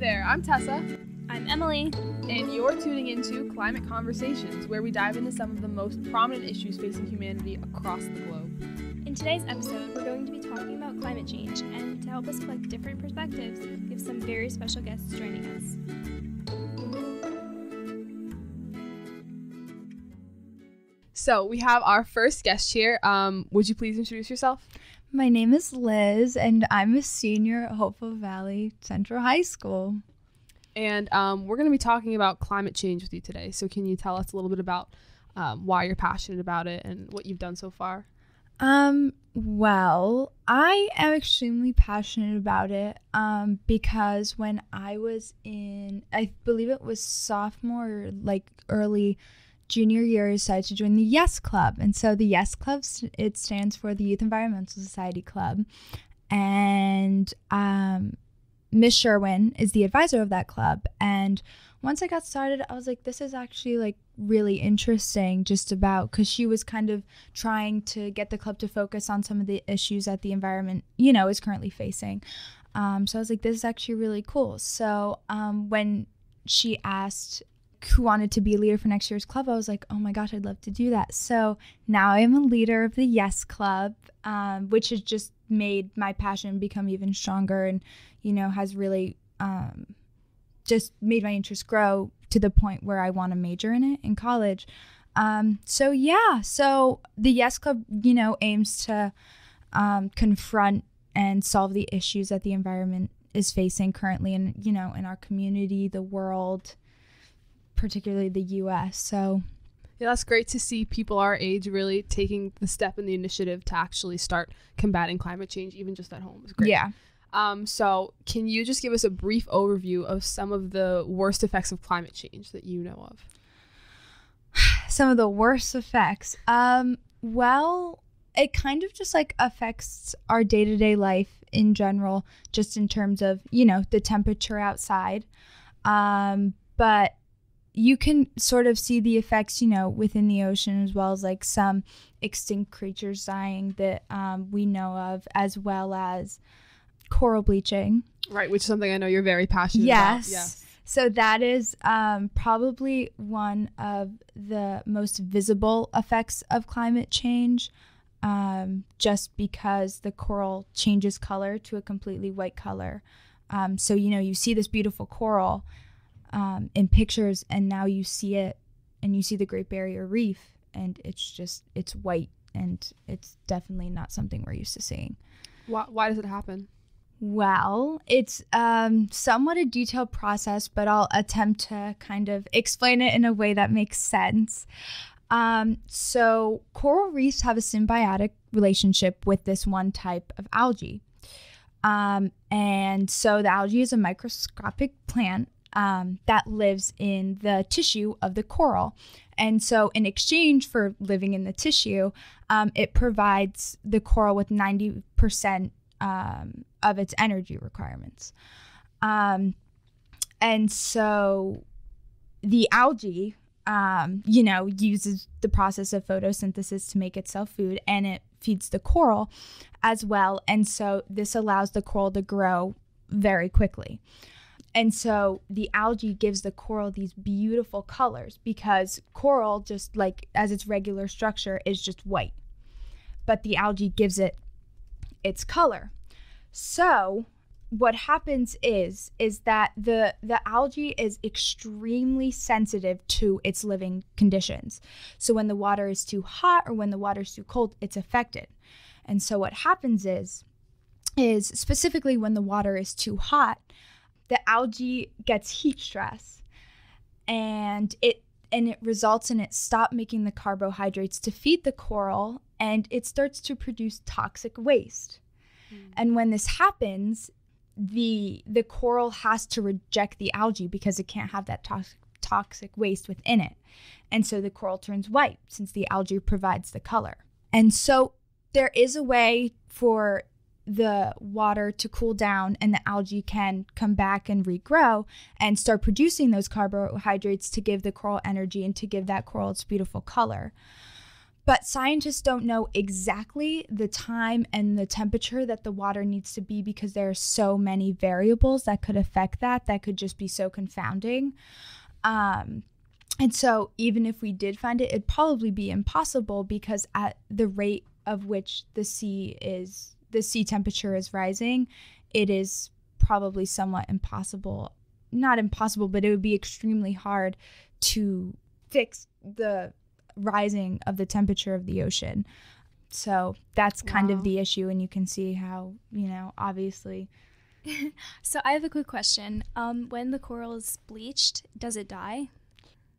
there, I'm Tessa. I'm Emily. And you're tuning into Climate Conversations, where we dive into some of the most prominent issues facing humanity across the globe. In today's episode, we're going to be talking about climate change, and to help us collect different perspectives, we have some very special guests joining us. So we have our first guest here. Um, would you please introduce yourself? My name is Liz, and I'm a senior at Hopewell Valley Central High School. And um, we're going to be talking about climate change with you today. So, can you tell us a little bit about um, why you're passionate about it and what you've done so far? Um, well, I am extremely passionate about it um, because when I was in, I believe it was sophomore, like early junior year, I decided to join the Yes Club. And so the Yes Club, it stands for the Youth Environmental Society Club. And um, Miss Sherwin is the advisor of that club. And once I got started, I was like, this is actually like really interesting just about because she was kind of trying to get the club to focus on some of the issues that the environment, you know, is currently facing. Um, so I was like, this is actually really cool. So um, when she asked who wanted to be a leader for next year's club, I was like, oh my gosh, I'd love to do that. So now I am a leader of the Yes Club, um, which has just made my passion become even stronger and, you know, has really um, just made my interest grow to the point where I want to major in it in college. Um, so yeah, so the Yes Club, you know, aims to um, confront and solve the issues that the environment is facing currently in, you know, in our community, the world, particularly the US. So yeah, that's great to see people our age really taking the step and the initiative to actually start combating climate change, even just at home. It's great. Yeah. Um, so, can you just give us a brief overview of some of the worst effects of climate change that you know of? Some of the worst effects. Um, well, it kind of just like affects our day to day life in general, just in terms of, you know, the temperature outside. Um, but you can sort of see the effects, you know, within the ocean as well as like some extinct creatures dying that um, we know of, as well as coral bleaching. Right, which is something I know you're very passionate yes. about. Yes. So that is um, probably one of the most visible effects of climate change, um, just because the coral changes color to a completely white color. Um, so you know you see this beautiful coral um, in pictures, and now you see it, and you see the Great Barrier Reef, and it's just it's white, and it's definitely not something we're used to seeing. Why, why does it happen? Well, it's um, somewhat a detailed process, but I'll attempt to kind of explain it in a way that makes sense. Um, so, coral reefs have a symbiotic relationship with this one type of algae. Um, and so, the algae is a microscopic plant um, that lives in the tissue of the coral. And so, in exchange for living in the tissue, um, it provides the coral with 90% um, of its energy requirements. Um, and so the algae, um, you know, uses the process of photosynthesis to make itself food and it feeds the coral as well. And so this allows the coral to grow very quickly. And so the algae gives the coral these beautiful colors because coral, just like as its regular structure, is just white. But the algae gives it its color. So what happens is is that the the algae is extremely sensitive to its living conditions. So when the water is too hot or when the water is too cold, it's affected. And so what happens is is specifically when the water is too hot, the algae gets heat stress and it and it results in it stop making the carbohydrates to feed the coral and it starts to produce toxic waste. Mm. And when this happens, the the coral has to reject the algae because it can't have that toxic toxic waste within it. And so the coral turns white since the algae provides the color. And so there is a way for the water to cool down and the algae can come back and regrow and start producing those carbohydrates to give the coral energy and to give that coral its beautiful color. but scientists don't know exactly the time and the temperature that the water needs to be because there are so many variables that could affect that that could just be so confounding um, and so even if we did find it it'd probably be impossible because at the rate of which the sea is the sea temperature is rising it is probably somewhat impossible not impossible but it would be extremely hard to fix the rising of the temperature of the ocean. So that's kind Wow. of the issue, and you can see how, you know, obviously. So I have a quick question. Um, when the coral is bleached, does it die?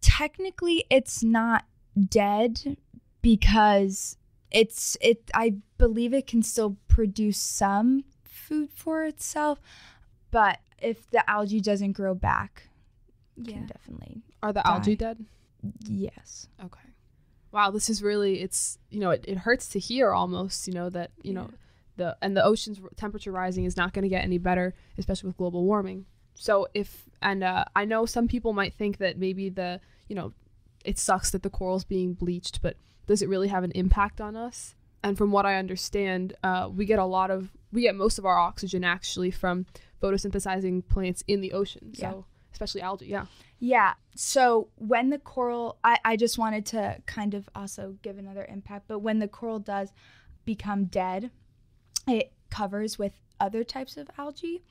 Technically, it's not dead because it's it. I believe it can still produce some food for itself, but if the algae doesn't grow back, Yeah. can definitely Are the Die. algae dead? yes. Okay. Wow, this is really it's you know it, it hurts to hear almost you know that you know the and the ocean's temperature rising is not going to get any better especially with global warming. So if and uh, I know some people might think that maybe the you know it sucks that the coral's being bleached, but does it really have an impact on us? And from what I understand, uh, we get a lot of we get most of our oxygen actually from photosynthesizing plants in the ocean. So Yeah. especially algae, yeah. Yeah. So when the coral, I, I just wanted to kind of also give another impact, but when the coral does become dead, it covers with other types of algae,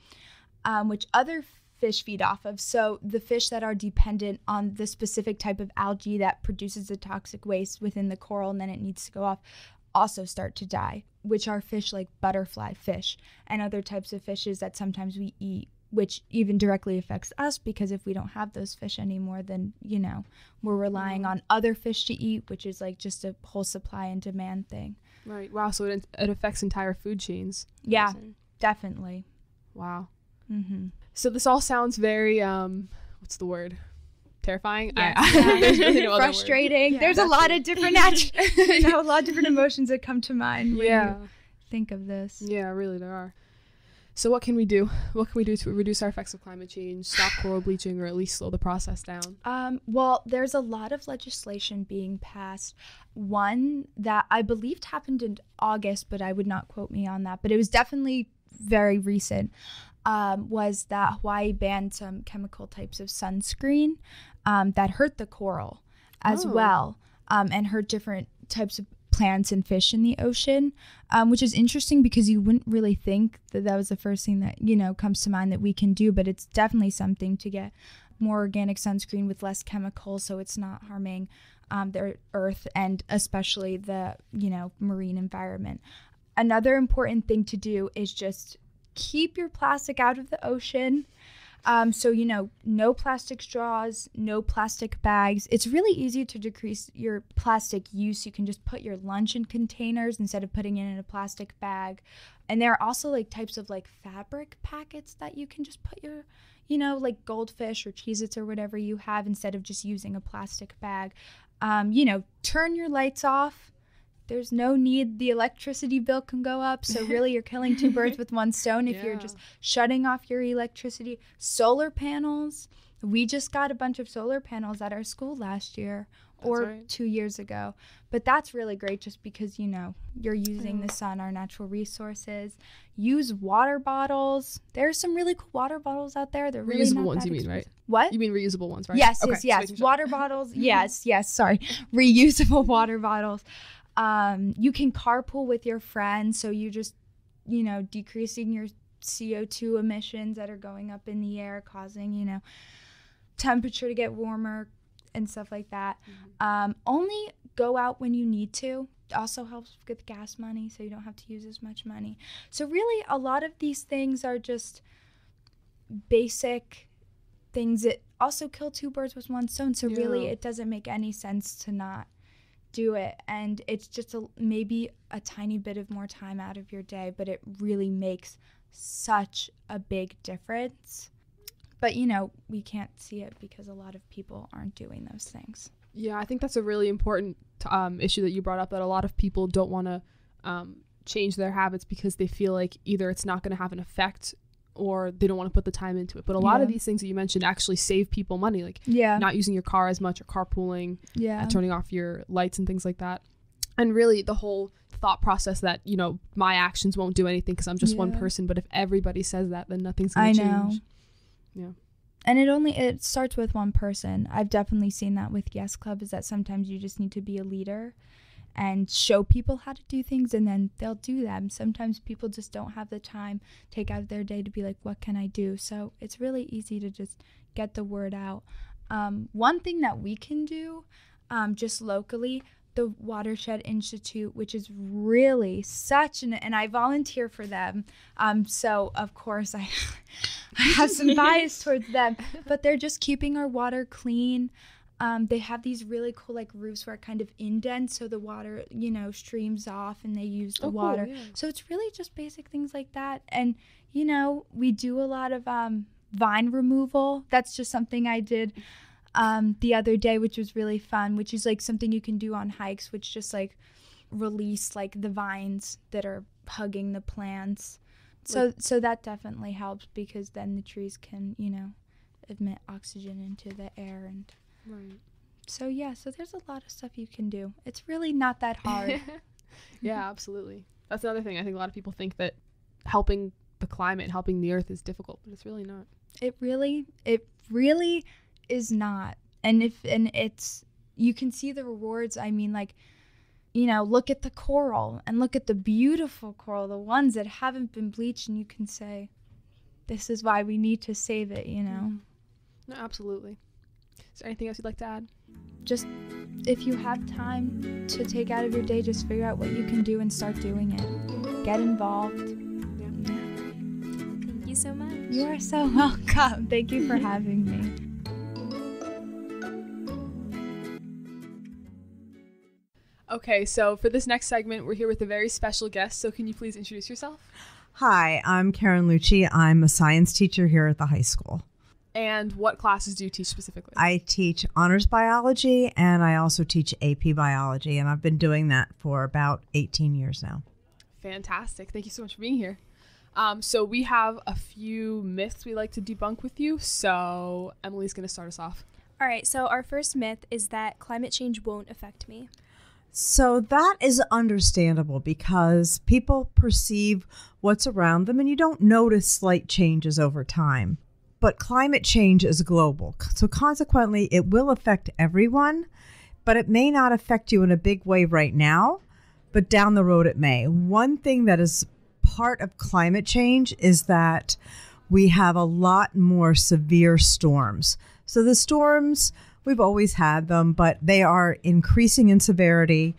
um, which other fish feed off of. So the fish that are dependent on the specific type of algae that produces the toxic waste within the coral and then it needs to go off also start to die, which are fish like butterfly fish and other types of fishes that sometimes we eat, which even directly affects us because if we don't have those fish anymore, then, you know, we're relying on other fish to eat, which is like just a whole supply and demand thing. Right. Wow. So it, it affects entire food chains. Yeah, definitely. Wow. Mm-hmm. So this all sounds very um, what's the word? Terrifying. I- Yeah. there's really no other word. Frustrating. Yeah. There's a lot it. of different, nat- you know, a lot of different emotions that come to mind when Yeah. you think of this. Yeah. Really, there are. So what can we do? What can we do to reduce our effects of climate change, stop coral bleaching, or at least slow the process down? Um, well, there's a lot of legislation being passed. One that I believed happened in August, but I would not quote me on that. But it was definitely very recent. Um, was that Hawaii banned some chemical types of sunscreen um, that hurt the coral as Oh. well um, and hurt different types of plants and fish in the ocean, um, which is interesting because you wouldn't really think that that was the first thing that you know comes to mind that we can do, but it's definitely something to get more organic sunscreen with less chemicals, so it's not harming um, the earth and especially the you know marine environment. Another important thing to do is just keep your plastic out of the ocean. Um, so, you know, no plastic straws, no plastic bags. It's really easy to decrease your plastic use. You can just put your lunch in containers instead of putting it in a plastic bag. And there are also like types of like fabric packets that you can just put your, you know, like goldfish or Cheez Its or whatever you have instead of just using a plastic bag. Um, you know, turn your lights off there's no need the electricity bill can go up so really you're killing two birds with one stone if you're just shutting off your electricity solar panels we just got a bunch of solar panels at our school last year or right. two years ago but that's really great just because you know you're using the sun our natural resources use water bottles there's some really cool water bottles out there they're really Reusable ones, that you mean, right? what You mean reusable ones, right? Yes, Okay, yes, yes. sure. Water bottles. Yes, yes. Sorry, reusable water bottles. Um, you can carpool with your friends, so you just, you know, decreasing your CO two emissions that are going up in the air, causing you know, temperature to get warmer and stuff like that. Um, only go out when you need to. Also helps with gas money, so you don't have to use as much money. So really, a lot of these things are just basic things that also kill two birds with one stone. So really, it doesn't make any sense to not do it. And it's just a, maybe a tiny bit of more time out of your day, but it really makes such a big difference. But you know, we can't see it because a lot of people aren't doing those things. Yeah, I think that's a really important um, issue that you brought up. That a lot of people don't want to um, change their habits because they feel like either it's not going to have an effect or they don't want to put the time into it. But a lot of these things that you mentioned actually save people money, like Yeah. not using your car as much or carpooling, yeah. uh, turning off your lights and things like that. and really the whole thought process that you know my actions won't do anything because I'm just one person. But if everybody says that, then nothing's gonna I change. know. Yeah. And it only it starts with one person. I've definitely seen that with Yes Club is that sometimes you just need to be a leader and show people how to do things and then they'll do them. Sometimes people just don't have the time take out of their day to be like what can I do? So it's really easy to just get the word out. Um, one thing that we can do um, just locally the Watershed Institute, which is really such an, and I volunteer for them. Um, so of course I, I have some bias towards them, but they're just keeping our water clean. Um, they have these really cool like roofs where it kind of indents, so the water, you know, streams off, and they use the Oh, cool, water. yeah. So it's really just basic things like that. And you know, we do a lot of um, vine removal. That's just something I did um, the other day, which was really fun. Which is like something you can do on hikes, which just like release like the vines that are hugging the plants. So so that definitely helps because then the trees can you know emit oxygen into the air and Right. so yeah. So there's a lot of stuff you can do. It's really not that hard. yeah, absolutely. That's another thing. I think a lot of people think that helping the climate, helping the earth is difficult, but it's really not. It really, it really is not. And if, and it's, you can see the rewards. I mean, like, you know, look at the coral and look at the beautiful coral, the ones that haven't been bleached, and you can say, this is why we need to save it, you know? Mm-hmm. No, absolutely. Is there anything else you'd like to add? Just if you have time to take out of your day, just figure out what you can do and start doing it. Get involved. Thank you so much. You are so welcome. Thank you for having me. Okay, so for this next segment, we're here with a very special guest. So can you please introduce yourself? Hi, I'm Karen Lucci. I'm a science teacher here at the high school. And what classes do you teach specifically? I teach honors biology and I also teach AP biology, and I've been doing that for about 18 years now. Fantastic. Thank you so much for being here. Um, so we have a few myths we like to debunk with you. So Emily's going to start us off. All right, so our first myth is that climate change won't affect me. So that is understandable because people perceive what's around them and you don't notice slight changes over time. But climate change is global. So consequently, it will affect everyone, but it may not affect you in a big way right now, but down the road it may. One thing that is part of climate change is that we have a lot more severe storms. So the storms, we've always had them, but they are increasing in severity,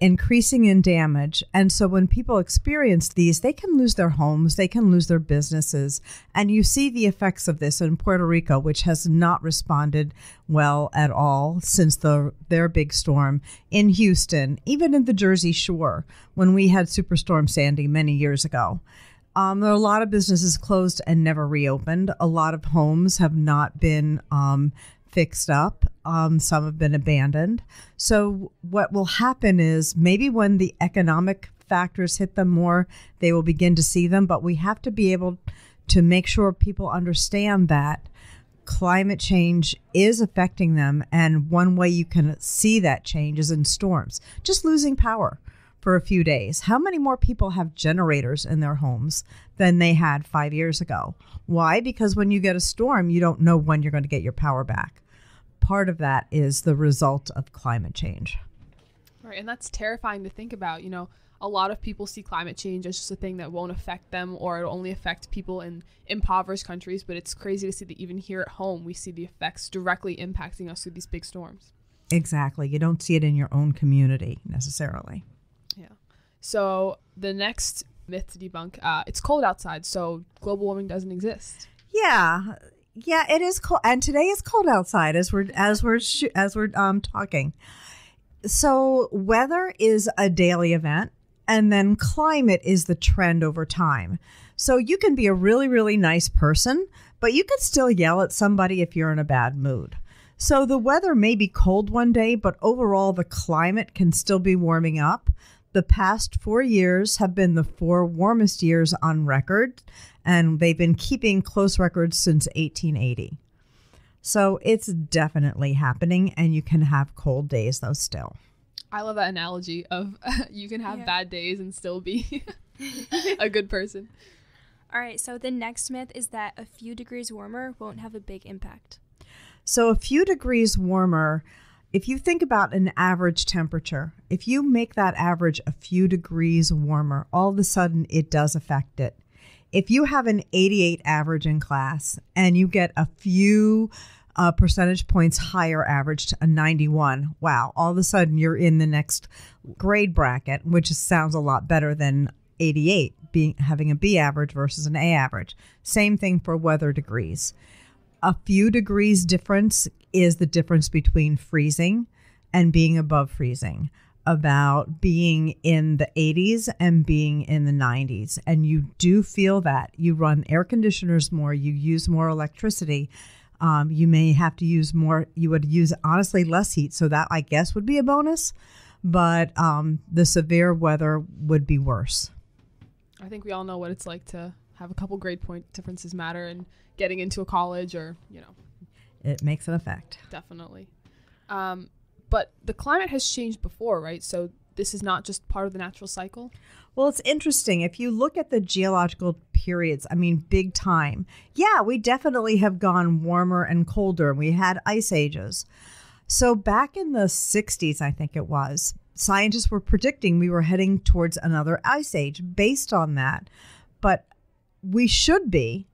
increasing in damage. And so when people experience these, they can lose their homes, they can lose their businesses. And you see the effects of this in Puerto Rico, which has not responded well at all since the their big storm in Houston, even in the Jersey Shore when we had Superstorm Sandy many years ago. Um, there are a lot of businesses closed and never reopened. A lot of homes have not been um, fixed up. Um, some have been abandoned. So, what will happen is maybe when the economic factors hit them more, they will begin to see them. But we have to be able to make sure people understand that climate change is affecting them. And one way you can see that change is in storms, just losing power for a few days. How many more people have generators in their homes than they had five years ago? Why? Because when you get a storm, you don't know when you're going to get your power back. Part of that is the result of climate change. Right, and that's terrifying to think about. You know, a lot of people see climate change as just a thing that won't affect them or it'll only affect people in impoverished countries, but it's crazy to see that even here at home we see the effects directly impacting us through these big storms. Exactly. You don't see it in your own community necessarily. Yeah. So the next myth to debunk, uh, it's cold outside, so global warming doesn't exist. Yeah, yeah, it is cold, and today is cold outside as we're as we're sh- as we're um talking. So weather is a daily event, and then climate is the trend over time. So you can be a really really nice person, but you can still yell at somebody if you're in a bad mood. So the weather may be cold one day, but overall the climate can still be warming up. The past four years have been the four warmest years on record, and they've been keeping close records since 1880. So it's definitely happening, and you can have cold days though still. I love that analogy of you can have Yeah. bad days and still be a good person. All right, so the next myth is that a few degrees warmer won't have a big impact. So, a few degrees warmer, if you think about an average temperature, if you make that average a few degrees warmer, all of a sudden it does affect it. If you have an 88 average in class and you get a few uh, percentage points higher average to a 91, wow, all of a sudden you're in the next grade bracket, which sounds a lot better than 88 being having a B average versus an A average. Same thing for weather degrees a few degrees difference is the difference between freezing and being above freezing. About being in the 80s and being in the 90s and you do feel that. You run air conditioners more. You use more electricity. Um, you may have to use more you would use honestly less heat. So that i guess would be a bonus. But um, the severe weather would be worse. I think we all know what it's like to have a couple grade point differences matter in getting into a college or, you know, it makes an effect definitely. Um, but the climate has changed before, right? So this is not just part of the natural cycle. Well, it's interesting. If you look at the geological periods, I mean, big time, yeah, we definitely have gone warmer and colder. We had ice ages. So, back in the 60s, I think it was, scientists were predicting we were heading towards another ice age based on that. But we should be,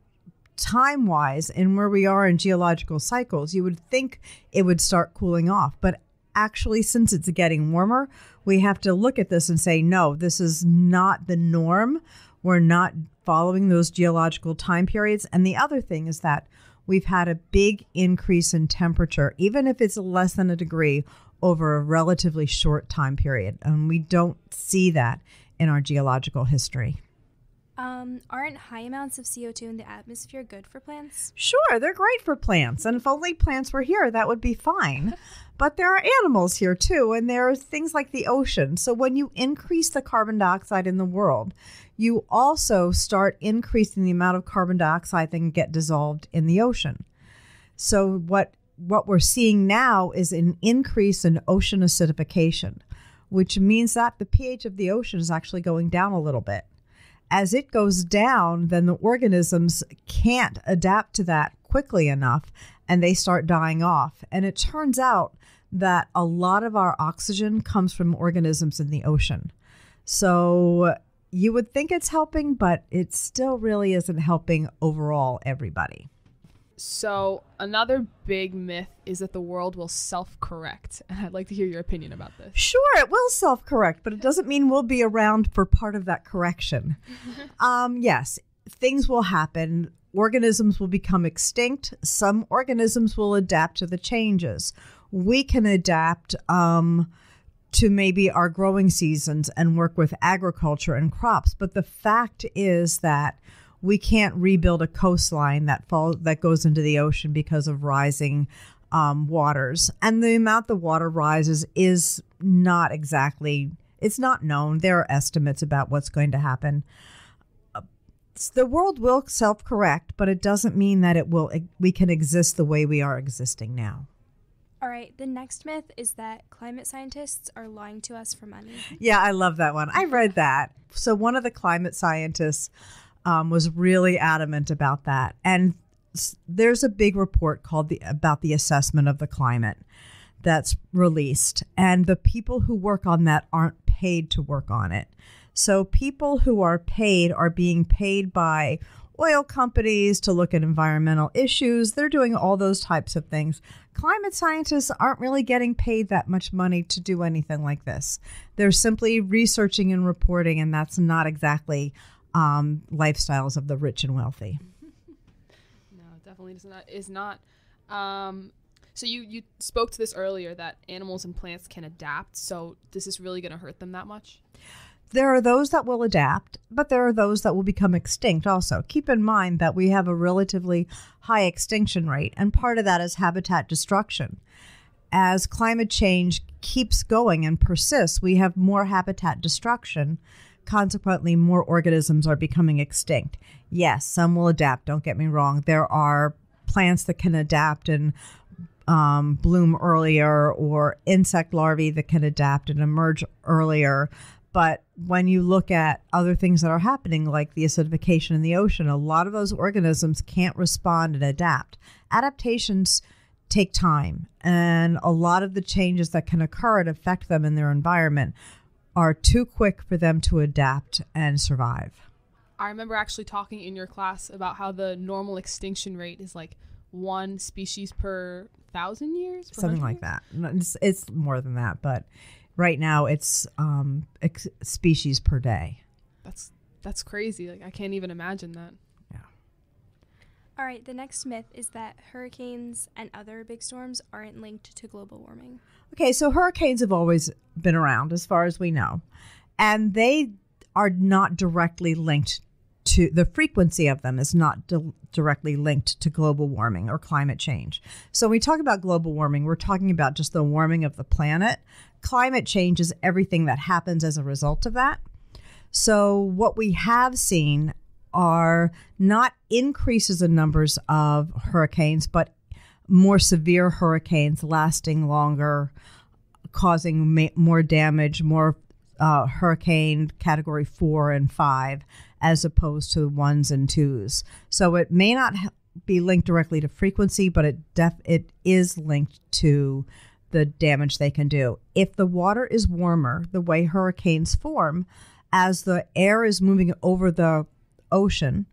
time wise, and where we are in geological cycles, you would think it would start cooling off. But actually, since it's getting warmer, we have to look at this and say, no, this is not the norm. We're not following those geological time periods. And the other thing is that we've had a big increase in temperature, even if it's less than a degree, over a relatively short time period. And we don't see that in our geological history. Um, aren't high amounts of CO2 in the atmosphere good for plants? Sure, they're great for plants. And if only plants were here, that would be fine. But there are animals here too, and there are things like the ocean. So when you increase the carbon dioxide in the world, you also start increasing the amount of carbon dioxide that can get dissolved in the ocean. So what what we're seeing now is an increase in ocean acidification, which means that the pH of the ocean is actually going down a little bit as it goes down, then the organisms can't adapt to that quickly enough and they start dying off. And it turns out that a lot of our oxygen comes from organisms in the ocean. So you would think it's helping, but it still really isn't helping overall everybody. So another big myth is that the world will self-correct, and I'd like to hear your opinion about this. Sure, it will self correct, but it doesn't mean we'll be around for part of that correction. um, yes, things will happen. Organisms will become extinct. Some organisms will adapt to the changes. We can adapt um, to maybe our growing seasons and work with agriculture and crops. But the fact is that we can't rebuild a coastline that fall that goes into the ocean because of rising um, waters, and the amount the water rises is not exactly. It's not known. There are estimates about what's going to happen. Uh, The world will self-correct, but it doesn't mean that it will. We can exist the way we are existing now. All right, the next myth is that climate scientists are lying to us for money. Yeah, I love that one. I read that. So one of the climate scientists um, was really adamant about that, and there's a big report called the about the assessment of the climate that's released, and the people who work on that aren't paid to work on it. So people who are paid are being paid by oil companies to look at environmental issues. They're doing all those types of things. Climate scientists aren't really getting paid that much money to do anything like this. They're simply researching and reporting, and that's not exactly um, lifestyles of the rich and wealthy. No, it definitely is not. Is not. Um, so you you spoke to this earlier that animals and plants can adapt. So this is really going to hurt them that much. There are those that will adapt, but there are those that will become extinct also. Keep in mind that we have a relatively high extinction rate, and part of that is habitat destruction. As climate change keeps going and persists, we have more habitat destruction. Consequently, more organisms are becoming extinct. Yes, some will adapt, don't get me wrong. There are plants that can adapt and um, bloom earlier or insect larvae that can adapt and emerge earlier. But when you look at other things that are happening, like the acidification in the ocean, a lot of those organisms can't respond and adapt. Adaptations take time, and a lot of the changes that can occur and affect them in their environment are too quick for them to adapt and survive. I remember actually talking in your class about how the normal extinction rate is like one species per thousand years, per something like years? that. It's, it's more than that, but right now it's um, ex- species per day. That's that's crazy. Like I can't even imagine that. All right, the next myth is that hurricanes and other big storms aren't linked to global warming. Okay, so hurricanes have always been around as far as we know, and they are not directly linked to the frequency of them is not di- directly linked to global warming or climate change. So when we talk about global warming, we're talking about just the warming of the planet. Climate change is everything that happens as a result of that. So what we have seen are not increases in numbers of hurricanes, but more severe hurricanes lasting longer, causing ma- more damage, more uh, hurricane category four and five, as opposed to ones and twos. So it may not be linked directly to frequency, but it def- it is linked to the damage they can do. If the water is warmer, the way hurricanes form, as the air is moving over the ocean,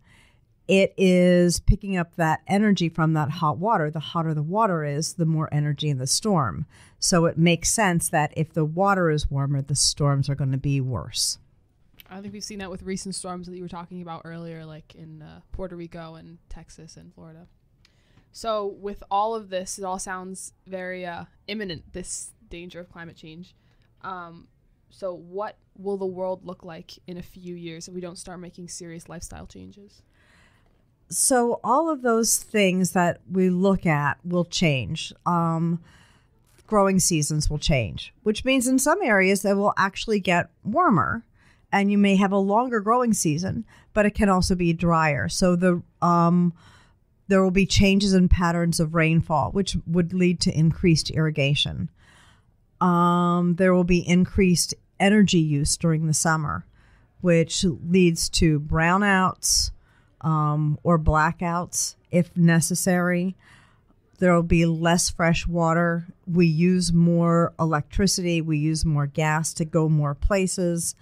it is picking up that energy from that hot water. The hotter the water is, the more energy in the storm. So it makes sense that if the water is warmer, the storms are going to be worse. I think we've seen that with recent storms that you were talking about earlier, like in uh, Puerto Rico and Texas and Florida. So, with all of this, it all sounds very uh, imminent. This danger of climate change. Um, so, what will the world look like in a few years if we don't start making serious lifestyle changes? so all of those things that we look at will change. Um, growing seasons will change, which means in some areas they will actually get warmer, and you may have a longer growing season, but it can also be drier. So the um, there will be changes in patterns of rainfall, which would lead to increased irrigation. Um, there will be increased energy use during the summer, which leads to brownouts um, or blackouts if necessary. There will be less fresh water. We use more electricity. We use more gas to go more places.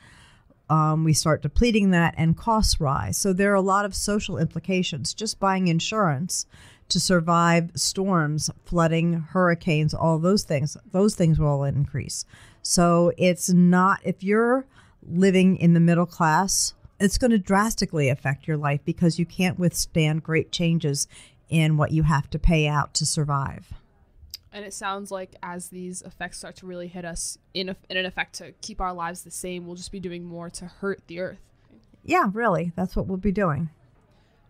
Um, we start depleting that, and costs rise. So there are a lot of social implications. Just buying insurance to survive storms, flooding, hurricanes, all those things, those things will all increase. So it's not, if you're living in the middle class, it's going to drastically affect your life because you can't withstand great changes in what you have to pay out to survive. And it sounds like as these effects start to really hit us, in, a, in an effect to keep our lives the same, we'll just be doing more to hurt the earth. Yeah, really. That's what we'll be doing.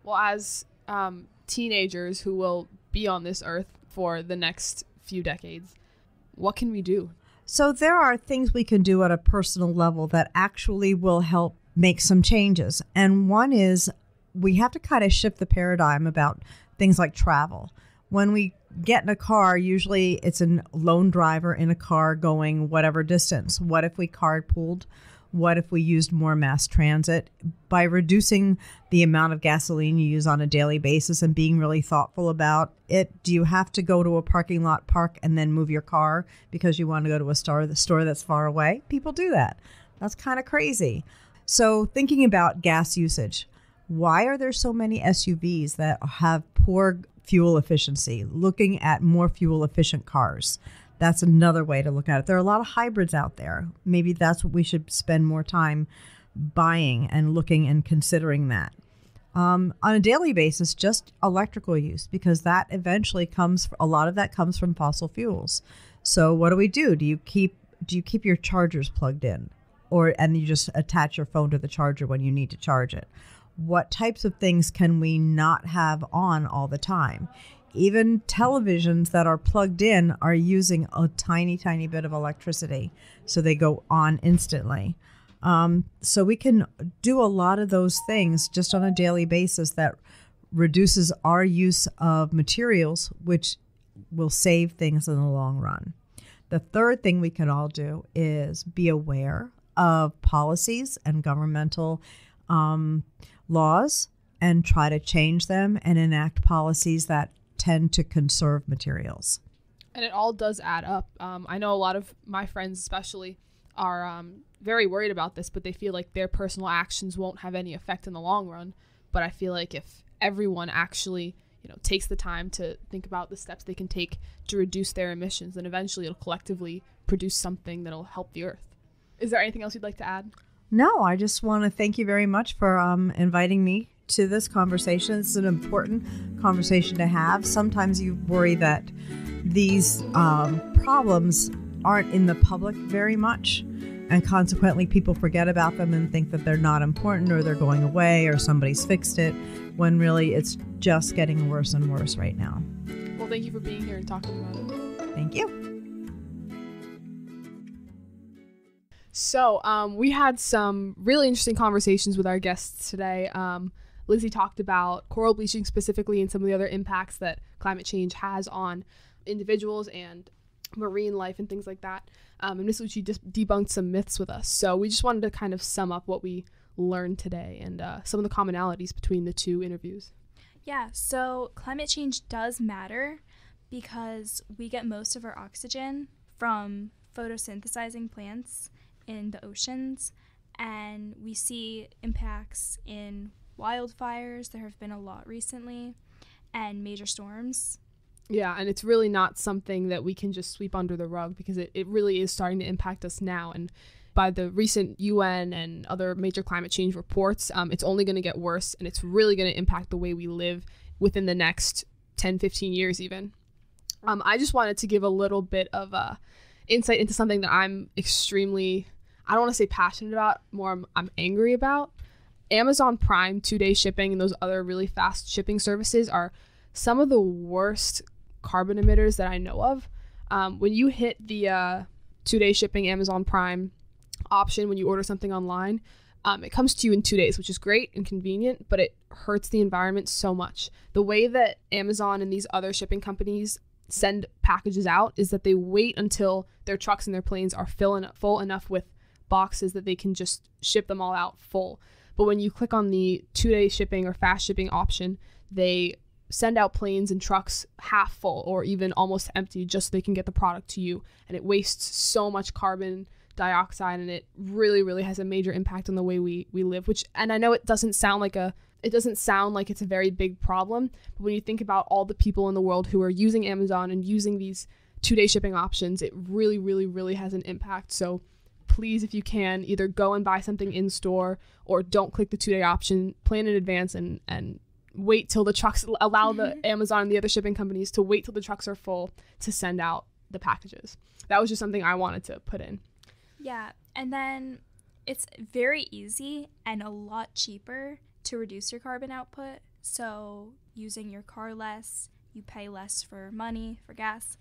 Well, as um, teenagers who will be on this earth for the next few decades, what can we do? So there are things we can do at a personal level that actually will help make some changes. And one is we have to kind of shift the paradigm about things like travel. When we get in a car, usually it's a lone driver in a car going whatever distance. What if we carpooled? What if we used more mass transit? By reducing the amount of gasoline you use on a daily basis and being really thoughtful about it, do you have to go to a parking lot, park, and then move your car because you want to go to a store, the store that's far away? People do that. That's kind of crazy. So, thinking about gas usage, why are there so many SUVs that have poor fuel efficiency? Looking at more fuel efficient cars. That's another way to look at it. There are a lot of hybrids out there. Maybe that's what we should spend more time buying and looking and considering that. Um, on a daily basis, just electrical use because that eventually comes. A lot of that comes from fossil fuels. So what do we do? Do you keep do you keep your chargers plugged in, or and you just attach your phone to the charger when you need to charge it? What types of things can we not have on all the time? Even televisions that are plugged in are using a tiny, tiny bit of electricity, so they go on instantly. Um, so we can do a lot of those things just on a daily basis that reduces our use of materials, which will save things in the long run. The third thing we can all do is be aware of policies and governmental um, laws and try to change them and enact policies that tend to conserve materials. And it all does add up. Um, I know a lot of my friends, especially, are um, very worried about this, but they feel like their personal actions won't have any effect in the long run. But I feel like if everyone actually, you know, takes the time to think about the steps they can take to reduce their emissions, then eventually it'll collectively produce something that'll help the earth. Is there anything else you'd like to add? No, I just want to thank you very much for um, inviting me to this conversation. It's an important conversation to have. Sometimes you worry that these um, problems aren't in the public very much, and consequently, people forget about them and think that they're not important or they're going away or somebody's fixed it, when really it's just getting worse and worse right now. Well, thank you for being here and talking about it. Thank you. So, um, we had some really interesting conversations with our guests today. Um, Lizzie talked about coral bleaching specifically and some of the other impacts that climate change has on individuals and marine life and things like that. Um, and Miss Lucci just debunked some myths with us. So, we just wanted to kind of sum up what we learned today and uh, some of the commonalities between the two interviews. Yeah, so climate change does matter because we get most of our oxygen from photosynthesizing plants in the oceans, and we see impacts in wildfires. There have been a lot recently, and major storms. Yeah, and it's really not something that we can just sweep under the rug because it, it really is starting to impact us now. And by the recent UN and other major climate change reports, um, it's only going to get worse and it's really going to impact the way we live within the next 10, 15 years, even. Um, I just wanted to give a little bit of uh, insight into something that I'm extremely, I don't want to say passionate about, more I'm, I'm angry about. Amazon Prime two day shipping and those other really fast shipping services are some of the worst carbon emitters that I know of. Um, when you hit the uh, two day shipping Amazon Prime option when you order something online, um, it comes to you in two days, which is great and convenient, but it hurts the environment so much. The way that Amazon and these other shipping companies send packages out is that they wait until their trucks and their planes are full, en- full enough with boxes that they can just ship them all out full. But when you click on the two day shipping or fast shipping option, they send out planes and trucks half full or even almost empty just so they can get the product to you. And it wastes so much carbon dioxide and it really, really has a major impact on the way we, we live, which, and I know it doesn't sound like a, it doesn't sound like it's a very big problem, but when you think about all the people in the world who are using Amazon and using these two day shipping options, it really, really, really has an impact. So please, if you can, either go and buy something in store or don't click the two day option, plan in advance and, and wait till the trucks allow the mm-hmm. Amazon and the other shipping companies to wait till the trucks are full to send out the packages. That was just something I wanted to put in. Yeah, and then it's very easy and a lot cheaper to reduce your carbon output. So, using your car less, you pay less for money, for gas,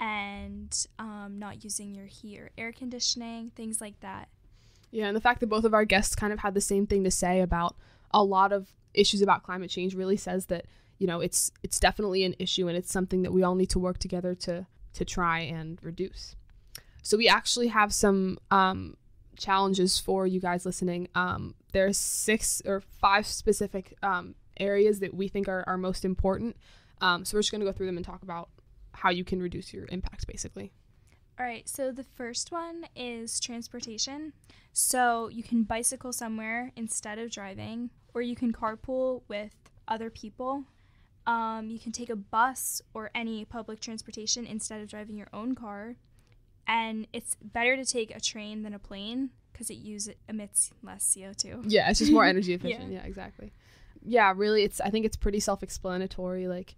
and um, not using your heat or air conditioning, things like that. Yeah, and the fact that both of our guests kind of had the same thing to say about a lot of issues about climate change really says that you know it's it's definitely an issue and it's something that we all need to work together to to try and reduce. So we actually have some um, challenges for you guys listening. Um, there's six or five specific um, areas that we think are, are most important. Um, so we're just going to go through them and talk about how you can reduce your impacts, basically. All right, so the first one is transportation. So you can bicycle somewhere instead of driving, or you can carpool with other people. Um, you can take a bus or any public transportation instead of driving your own car. And it's better to take a train than a plane because it uses emits less CO2. Yeah, it's just more energy efficient. yeah. yeah, exactly. Yeah, really, it's. I think it's pretty self-explanatory. Like,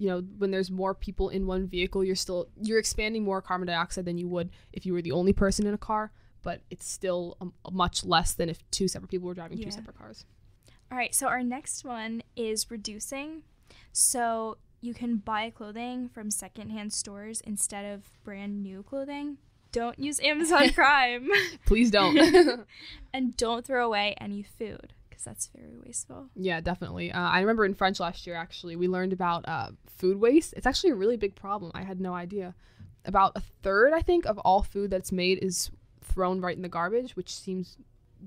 you know, when there's more people in one vehicle, you're still you're expanding more carbon dioxide than you would if you were the only person in a car. But it's still um, a, much less than if two separate people were driving Yeah. two separate cars. All right, so our next one is reducing. So you can buy clothing from secondhand stores instead of brand new clothing. Don't use Amazon Prime Please don't. and don't throw away any food because that's very wasteful. Yeah, definitely. Uh, I remember in French last year, actually, we learned about uh, food waste. It's actually a really big problem. I had no idea. About a third, I think, of all food that's made is thrown right in the garbage, which seems,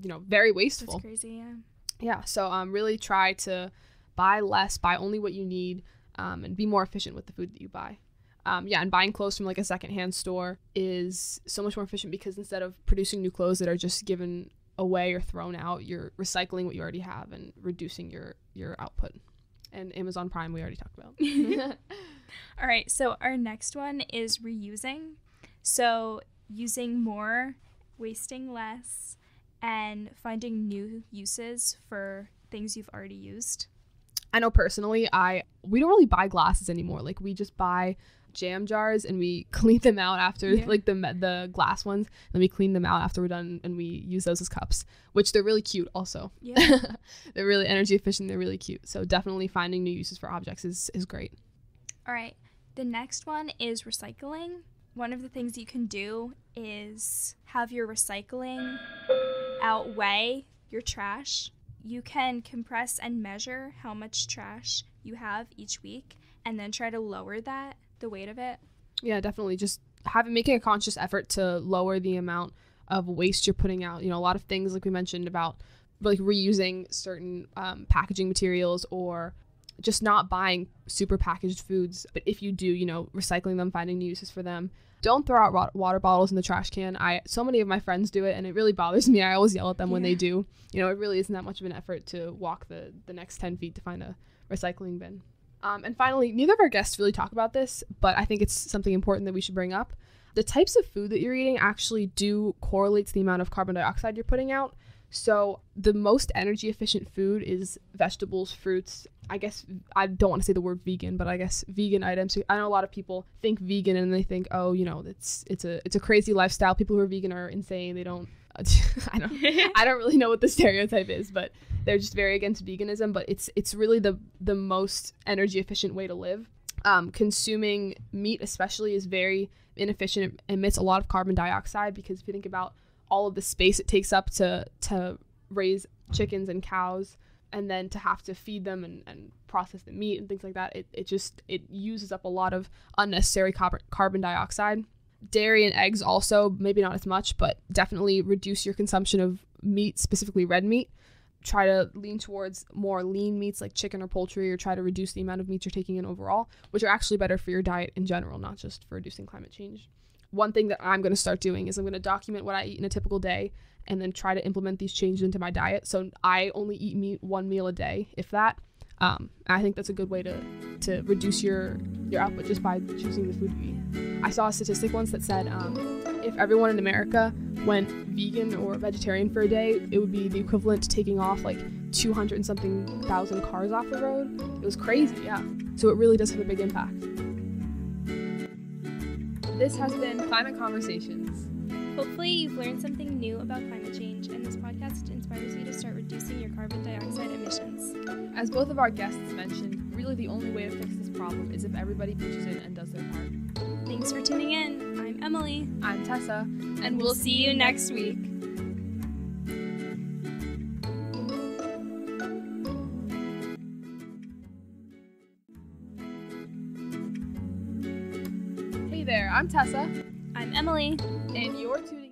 you know, very wasteful. That's crazy. Yeah. Yeah. So um, really try to buy less, buy only what you need, um, and be more efficient with the food that you buy. Um, yeah, and buying clothes from like a secondhand store is so much more efficient because instead of producing new clothes that are just given away or thrown out, you're recycling what you already have and reducing your your output. And Amazon Prime we already talked about. All right, so our next one is reusing. So using more, wasting less, and finding new uses for things you've already used. I know personally, I we don't really buy glasses anymore. Like we just buy jam jars and we clean them out after Yeah. like the the glass ones. Then we clean them out after we're done and we use those as cups, which they're really cute also. Yeah. they're really energy efficient. They're really cute. So definitely finding new uses for objects is is great. All right. The next one is recycling. One of the things you can do is have your recycling outweigh your trash. You can compress and measure how much trash you have each week and then try to lower that, the weight of it. Yeah, definitely. Just having making a conscious effort to lower the amount of waste you're putting out. You know, a lot of things like we mentioned about like reusing certain um, packaging materials or just not buying super packaged foods. But if you do, you know, recycling them, finding new uses for them. Don't throw out water bottles in the trash can. I so many of my friends do it, and it really bothers me. I always yell at them when they do. You know, it really isn't that much of an effort to walk the the next ten feet to find a recycling bin. Um, and finally, neither of our guests really talk about this, but I think it's something important that we should bring up. The types of food that you're eating actually do correlate to the amount of carbon dioxide you're putting out. So, the most energy efficient food is vegetables, fruits. I guess I don't want to say the word vegan, but I guess vegan items. I know a lot of people think vegan and they think, oh, you know, it's it's a it's a crazy lifestyle. People who are vegan are insane. They don't. I don't. I don't really know what the stereotype is, but they're just very against veganism. But it's it's really the the most energy efficient way to live. Um, consuming meat, especially, is very inefficient. It emits a lot of carbon dioxide because if you think about all of the space it takes up to to raise chickens and cows, and then to have to feed them and, and process the meat and things like that, it, it just it uses up a lot of unnecessary carbon carbon dioxide dairy and eggs also maybe not as much but definitely reduce your consumption of meat specifically red meat. Try to lean towards more lean meats like chicken or poultry or try to reduce the amount of meat you're taking in overall which are actually better for your diet in general not just for reducing climate change. One thing that i'm going to start doing is i'm going to document what i eat in a typical day and then try to implement these changes into my diet. So i only eat meat one meal a day if that um, I think that's a good way to to reduce your your output just by choosing the food you eat. I saw a statistic once that said um, if everyone in America went vegan or vegetarian for a day, it would be the equivalent to taking off like 200 and something thousand cars off the road. It was crazy, yeah. So it really does have a big impact. This has been Climate Conversations. Hopefully, you've learned something new about climate change, and this podcast inspires you to start carbon dioxide emissions. As both of our guests mentioned, really the only way to fix this problem is if everybody pitches in and does their part. Thanks for tuning in. I'm Emily, I'm Tessa, and we'll see you next week. Hey there, I'm Tessa, I'm Emily. and you're tuning